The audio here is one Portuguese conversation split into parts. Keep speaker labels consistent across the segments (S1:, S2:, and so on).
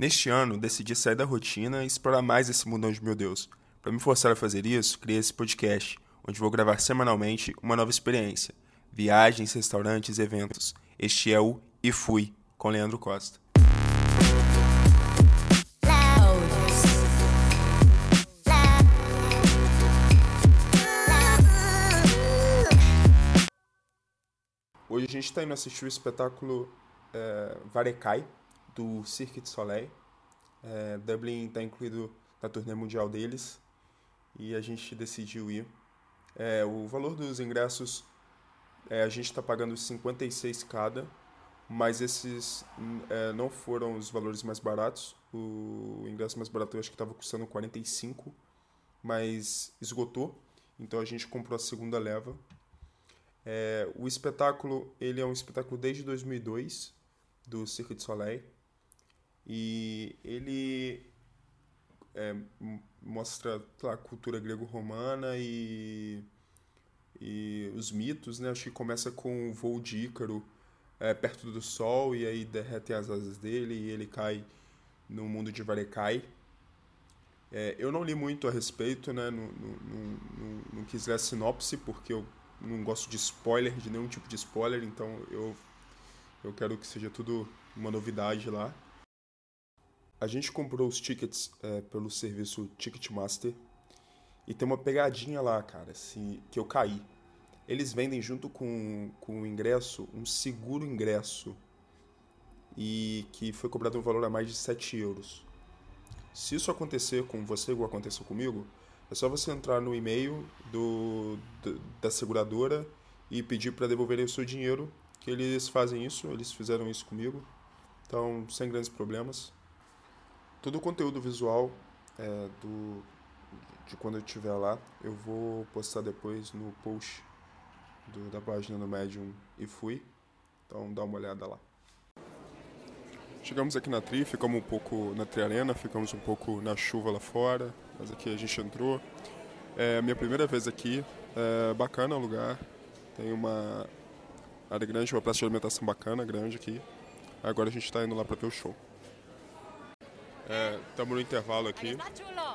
S1: Neste ano, decidi sair da rotina e explorar mais esse mundão de meu Deus. Para me forçar a fazer isso, criei esse podcast, onde vou gravar semanalmente uma nova experiência. Viagens, restaurantes, eventos. Este é o E Fui, com Leandro Costa. Hoje a gente está indo assistir o espetáculo é, Varecai, do Cirque du Soleil. É, Dublin está incluído na turnê mundial deles e a gente decidiu ir. É, o valor dos ingressos, é, a gente está pagando 56 cada, mas esses é, não foram os valores mais baratos. O ingresso mais barato eu acho que estava custando 45, mas esgotou. Então a gente comprou a segunda leva. É, o espetáculo ele é um espetáculo desde 2002 do Cirque du Soleil e ele é, mostra a cultura grego-romana e, e os mitos, né? Acho que começa com o voo de Ícaro é, perto do Sol e aí derretem as asas dele e ele cai no mundo de Varecai. É, eu não li muito a respeito, né? Não, não, não, não, quis ler a sinopse porque eu não gosto de spoiler, de nenhum tipo de spoiler, então eu, eu quero que seja tudo uma novidade lá. A gente comprou os tickets é, pelo serviço Ticketmaster e tem uma pegadinha lá, cara, assim, que eu caí. Eles vendem junto com, com o ingresso um seguro ingresso e que foi cobrado um valor a mais de 7 euros. Se isso acontecer com você, igual aconteceu comigo, é só você entrar no e-mail do, do da seguradora e pedir para devolverem o seu dinheiro, que eles fazem isso, eles fizeram isso comigo. Então, sem grandes problemas todo o conteúdo visual é, do, de quando eu estiver lá, eu vou postar depois no post do, da página do Medium e fui. Então dá uma olhada lá. Chegamos aqui na Tri, ficamos um pouco na Tri Arena, ficamos um pouco na chuva lá fora, mas aqui a gente entrou. É minha primeira vez aqui, é bacana o lugar, tem uma área grande, uma praça de alimentação bacana, grande aqui. Agora a gente está indo lá para ver o show. Estamos é, no intervalo aqui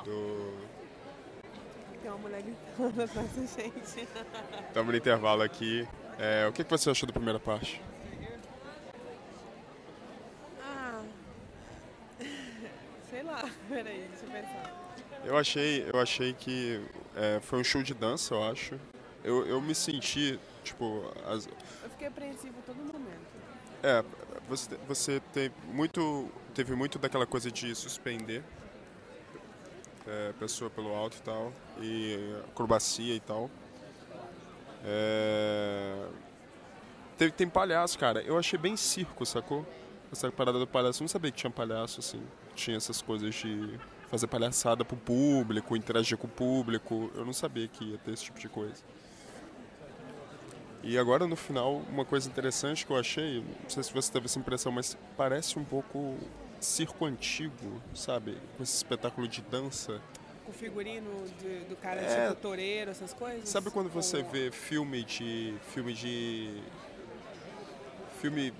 S1: do...
S2: Tem uma mulher gritando atrás da gente.
S1: Estamos no intervalo aqui. É, o que, que você achou da primeira parte?
S2: Ah... Sei lá, peraí, deixa eu pensar.
S1: Eu achei, eu achei que é, foi um show de dança, eu acho. Eu, eu me senti, tipo... As...
S2: Eu fiquei apreensivo todo momento.
S1: É, você, você tem muito teve muito daquela coisa de suspender é, pessoa pelo alto e tal, e acrobacia e tal. É... Tem, tem palhaço, cara. Eu achei bem circo, sacou? Essa parada do palhaço. Eu não sabia que tinha palhaço, assim. Tinha essas coisas de fazer palhaçada pro público, interagir com o público. Eu não sabia que ia ter esse tipo de coisa. E agora no final, uma coisa interessante que eu achei, não sei se você teve essa impressão, mas parece um pouco circo antigo, sabe? Com esse espetáculo de dança.
S2: Com figurino de, do cara é, tipo toureiro, essas coisas?
S1: Sabe quando você vê filme de. filme de. filme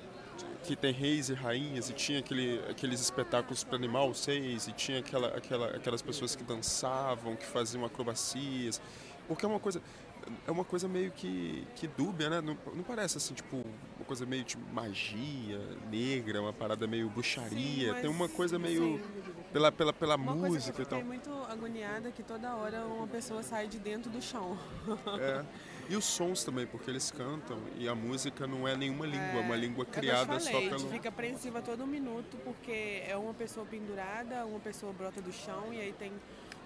S1: que tem reis e rainhas e tinha aquele, aqueles espetáculos para animal 6 e tinha aquela, aquela, aquelas pessoas que dançavam, que faziam acrobacias. Porque é uma coisa é uma coisa meio que, que dúbia, né? Não, não, parece assim, tipo, uma coisa meio de magia negra, uma parada meio bruxaria. Sim, Tem uma coisa meio. Sim. Pela, pela, pela
S2: uma
S1: música
S2: coisa que
S1: eu
S2: fiquei muito agoniada que toda hora uma pessoa sai de dentro do chão.
S1: É. E os sons também, porque eles cantam e a música não é nenhuma língua, é uma língua criada
S2: falei,
S1: só pelo. A
S2: gente fica apreensiva todo minuto porque é uma pessoa pendurada, uma pessoa brota do chão e aí tem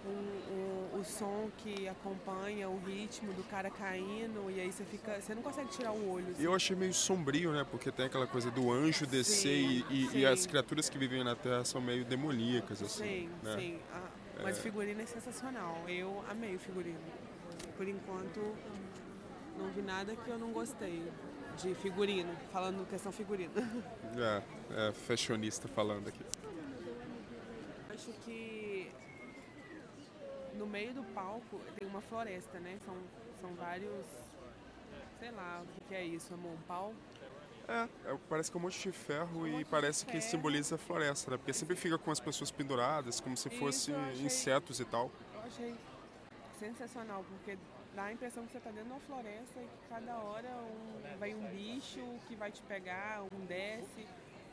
S2: o, o, o, som que acompanha o ritmo do cara caindo e aí você fica você não consegue tirar o olho
S1: assim. eu achei meio sombrio né porque tem aquela coisa do anjo descer sim, e, sim. e, as criaturas que vivem na terra são meio demoníacas assim
S2: sim
S1: né?
S2: sim ah, mas é. o figurino é sensacional eu amei o figurino por enquanto não vi nada que eu não gostei de figurino falando questão figurino
S1: é, é fashionista falando aqui
S2: acho que no meio do palco tem uma floresta, né? São, são vários. Sei lá o que, é isso, amor? Um pau?
S1: É, é, parece que é um monte de ferro um e parece que simboliza a floresta, né? Porque sempre fica com as pessoas penduradas, como se fossem insetos e tal.
S2: Eu achei sensacional, porque dá a impressão que você está dentro de uma floresta e que cada hora um, vem um bicho que vai te pegar, um desce,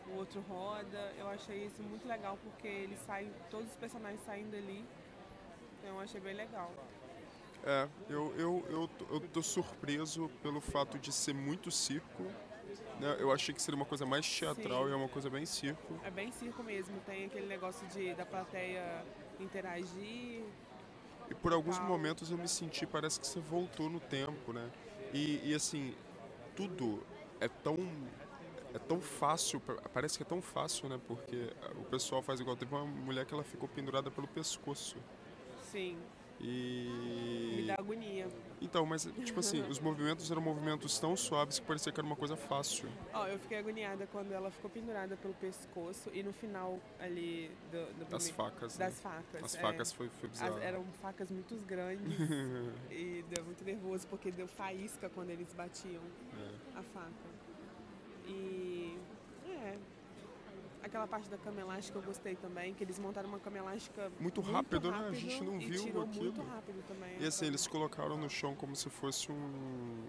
S2: o outro roda. Eu achei isso muito legal porque eles saem, todos os personagens saindo ali. Eu achei bem legal.
S1: É, eu, eu, eu, eu tô surpreso pelo fato de ser muito circo. Né? Eu achei que seria uma coisa mais teatral Sim. e é uma coisa bem circo.
S2: É bem circo mesmo, tem aquele negócio de da plateia interagir.
S1: E por alguns tal. momentos eu me senti, parece que você voltou no tempo, né? E, e assim, tudo é tão é tão fácil, parece que é tão fácil, né? Porque o pessoal faz igual. Teve uma mulher que ela ficou pendurada pelo pescoço.
S2: Sim.
S1: E.
S2: Me dá agonia.
S1: Então, mas, tipo assim, os movimentos eram movimentos tão suaves que parecia que era uma coisa fácil.
S2: Ó, oh, eu fiquei agoniada quando ela ficou pendurada pelo pescoço e no final ali do. do
S1: das facas.
S2: Das né? facas.
S1: As facas é, foi, foi bizarro.
S2: As, eram facas muito grandes e deu muito nervoso porque deu faísca quando eles batiam é. a faca. E. É, Aquela parte da cama elástica eu gostei também, que eles montaram uma cama elástica
S1: muito, muito rápido, rápido, né? A gente não viu
S2: tirou
S1: aquilo.
S2: muito rápido também.
S1: E assim, eles colocaram no chão como se fosse um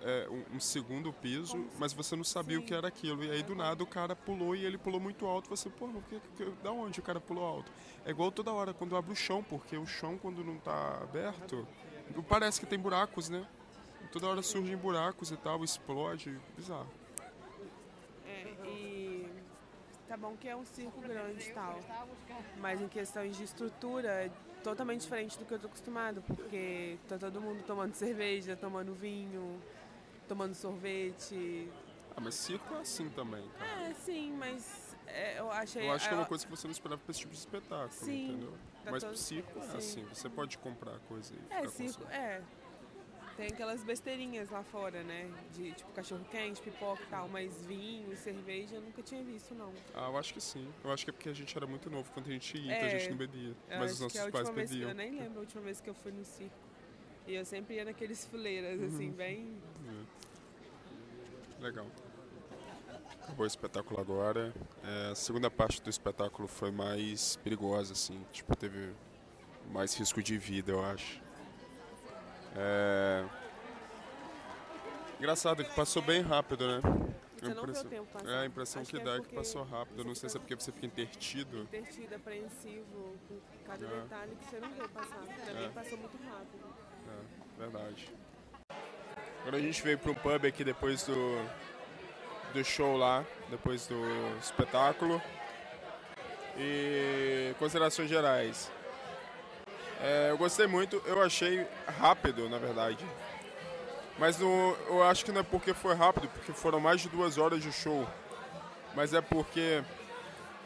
S1: é, um, um, segundo piso, como mas você não sabia sim. o que era aquilo. E aí do nada o cara pulou e ele pulou muito alto. Você, pô, que, que, da onde o cara pulou alto? É igual toda hora quando abre o chão, porque o chão quando não está aberto, parece que tem buracos, né? Toda hora surgem buracos e tal, explode, bizarro.
S2: Tá bom que é um circo grande e tal, mas em questões de estrutura é totalmente diferente do que eu tô acostumado, porque tá todo mundo tomando cerveja, tomando vinho, tomando sorvete.
S1: Ah, mas circo é assim também, cara.
S2: É, sim, mas é, eu achei...
S1: Eu acho que é uma coisa que você não esperava pra esse tipo de espetáculo, sim, entendeu? Tá mas todo... circo é sim. assim, você pode comprar coisa e
S2: É, circo, é. Tem aquelas besteirinhas lá fora, né? De tipo cachorro quente, pipoca e tal, mas vinho, cerveja eu nunca tinha visto, não.
S1: Ah, eu acho que sim. Eu acho que é porque a gente era muito novo quando a gente ia, é, então a gente não bebia. Mas os nossos pais bebiam.
S2: eu nem lembro a última vez que eu fui no circo. E eu sempre ia naqueles fuleiras, uhum. assim, bem.
S1: É. Legal. Acabou o espetáculo agora. É, a segunda parte do espetáculo foi mais perigosa, assim. Tipo, teve mais risco de vida, eu acho. É... Engraçado que passou bem rápido, né?
S2: Você não impressão, tempo passar.
S1: É a impressão que, que dá é que passou rápido. Não sei se é porque você fica intertido.
S2: Intertido, apreensivo, com cada é. detalhe que você não vê passar. Pra é. mim passou muito rápido.
S1: É, verdade. Agora a gente veio para um pub aqui depois do, do show lá, depois do espetáculo. E considerações gerais. É, eu gostei muito, eu achei rápido, na verdade. Mas no, eu acho que não é porque foi rápido, porque foram mais de duas horas de show. Mas é porque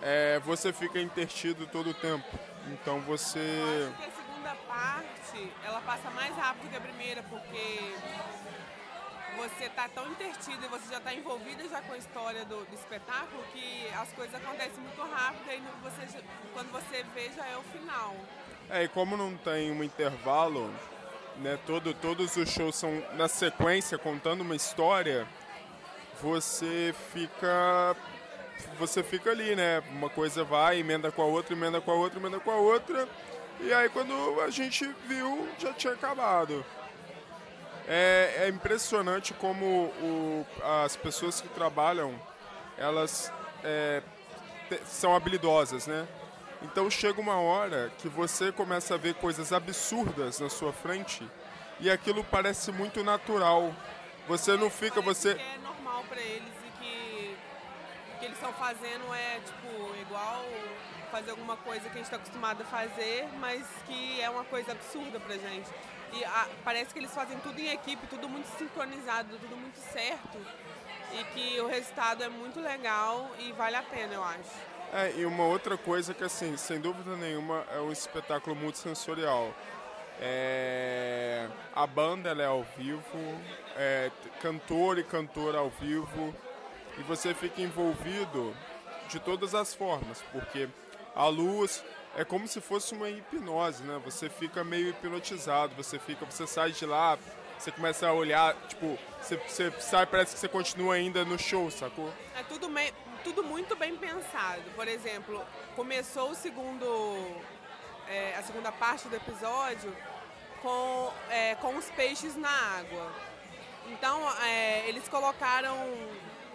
S1: é, você fica intertido todo o tempo. Então você.
S2: Eu acho que a segunda parte ela passa mais rápido que a primeira, porque você está tão intertido e você já está envolvida já com a história do, do, espetáculo que as coisas acontecem muito rápido e você, quando você vê já é o final.
S1: É, e como não tem um intervalo, né, todo, todos os shows são na sequência, contando uma história, você fica você fica ali, né? Uma coisa vai, emenda com a outra, emenda com a outra, emenda com a outra. E aí quando a gente viu, já tinha acabado. É, é impressionante como o, as pessoas que trabalham, elas é, são habilidosas, né? Então chega uma hora que você começa a ver coisas absurdas na sua frente e aquilo parece muito natural. Você não fica, você
S2: é normal para eles e que o que eles estão fazendo é tipo igual fazer alguma coisa que a gente está acostumado a fazer, mas que é uma coisa absurda pra gente. E a, parece que eles fazem tudo em equipe, tudo muito sincronizado, tudo muito certo. E que o resultado é muito legal e vale a pena, eu acho.
S1: É, e uma outra coisa que, assim, sem dúvida nenhuma, é um espetáculo multissensorial. É, a banda é ao vivo, é, cantor e cantora ao vivo, e você fica envolvido de todas as formas, porque a luz é como se fosse uma hipnose, né? Você fica meio hipnotizado, você fica, você sai de lá você começa a olhar, tipo, você, você sai, parece que você continua ainda no show, sacou?
S2: É tudo, meio, tudo muito bem pensado. Por exemplo, começou o segundo. É, a segunda parte do episódio com, é, com os peixes na água. Então, é, eles colocaram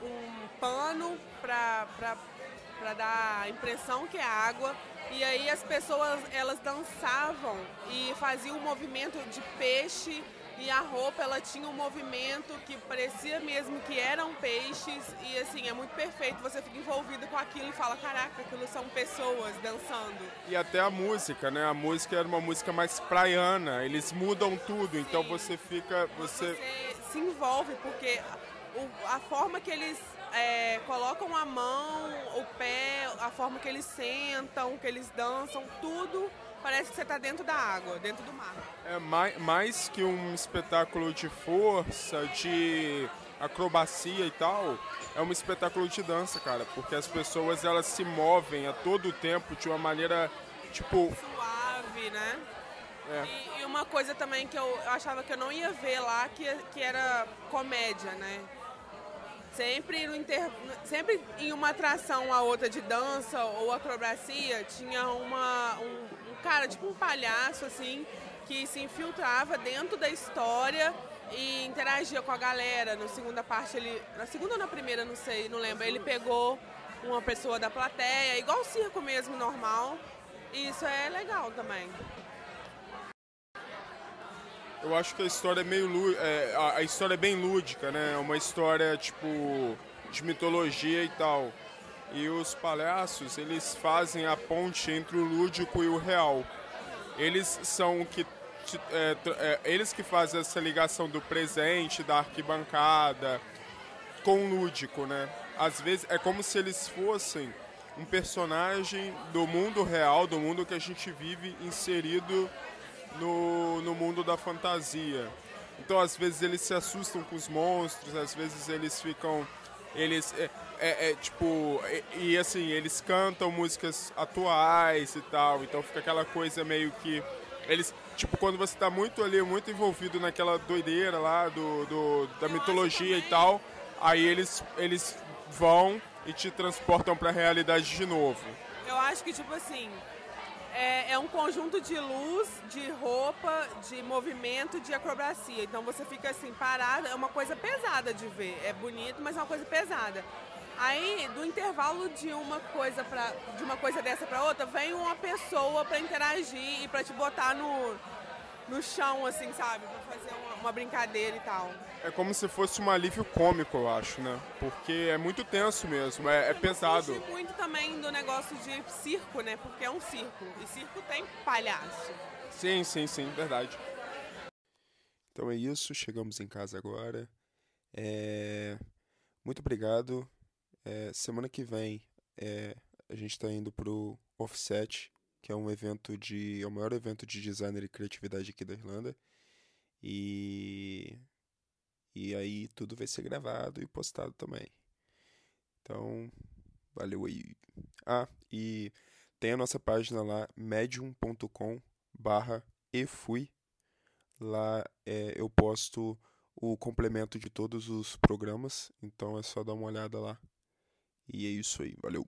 S2: um pano para dar a impressão que é água. E aí as pessoas, elas dançavam e faziam um movimento de peixe e a roupa ela tinha um movimento que parecia mesmo que eram peixes. E assim é muito perfeito você fica envolvido com aquilo e fala caraca aquilo são pessoas dançando.
S1: E até a música né? A música era uma música mais praiana eles mudam tudo então Sim. então você fica você...
S2: você se envolve porque a forma que eles é, colocam a mão, o pé, a forma que eles sentam, que eles dançam, tudo parece que você está dentro da água, dentro do mar.
S1: É mais, mais que um espetáculo de força, de acrobacia e tal, é um espetáculo de dança, cara, porque as pessoas elas se movem a todo tempo de uma maneira tipo
S2: suave, né? É. E, e, uma coisa também que eu, eu achava que eu não ia ver lá, que, que era comédia, né? Sempre, no inter... Sempre em uma atração a outra de dança ou acrobacia, tinha uma, um, um cara, tipo um palhaço, assim, que se infiltrava dentro da história e interagia com a galera. Na segunda parte, ele. Na segunda ou na primeira, não sei, não lembro. Ele pegou uma pessoa da plateia, igual o circo mesmo, normal. E isso é legal também.
S1: Eu acho que a história é meio é, a história é bem lúdica, né? É uma história tipo de mitologia e tal. E os palhaços, eles fazem a ponte entre o lúdico e o real. Eles são que é, é, eles que fazem essa ligação do presente, da arquibancada com o lúdico, né? Às vezes é como se eles fossem um personagem do mundo real, do mundo que a gente vive inserido no, no mundo da fantasia. Então, às vezes, eles se assustam com os monstros, às vezes, eles ficam. Eles. É, é, é tipo. E, e, assim, eles cantam músicas atuais e tal. Então, fica aquela coisa meio que. Eles. Tipo, quando você está muito ali, muito envolvido naquela doideira lá do, do da mitologia e tal, aí eles, eles vão e te transportam para a realidade de novo.
S2: Eu acho que, tipo assim, é, é, um conjunto de luz, de roupa, de movimento, de acrobacia. Então você fica assim parado, é uma coisa pesada de ver. É bonito, mas é uma coisa pesada. Aí, do intervalo de uma coisa para de uma coisa dessa para outra, vem uma pessoa para interagir e para te botar no no chão, assim, sabe? Pra fazer uma, uma, brincadeira e tal.
S1: É como se fosse um alívio cômico, eu acho, né? Porque é muito tenso mesmo, é, é pesado.
S2: Eu muito também do negócio de circo, né? Porque é um circo. E circo tem palhaço.
S1: Sim, sim, sim, verdade. Então é isso, chegamos em casa agora. É... Muito obrigado. É... Semana que vem é... a gente está indo pro Offset, que é um evento de. é o maior evento de designer e criatividade aqui da Irlanda. E. E aí tudo vai ser gravado e postado também. Então, valeu aí. Ah, e tem a nossa página lá, medium.com barra efui. Lá é, eu posto o complemento de todos os programas, então é só dar uma olhada lá. E é isso aí, valeu.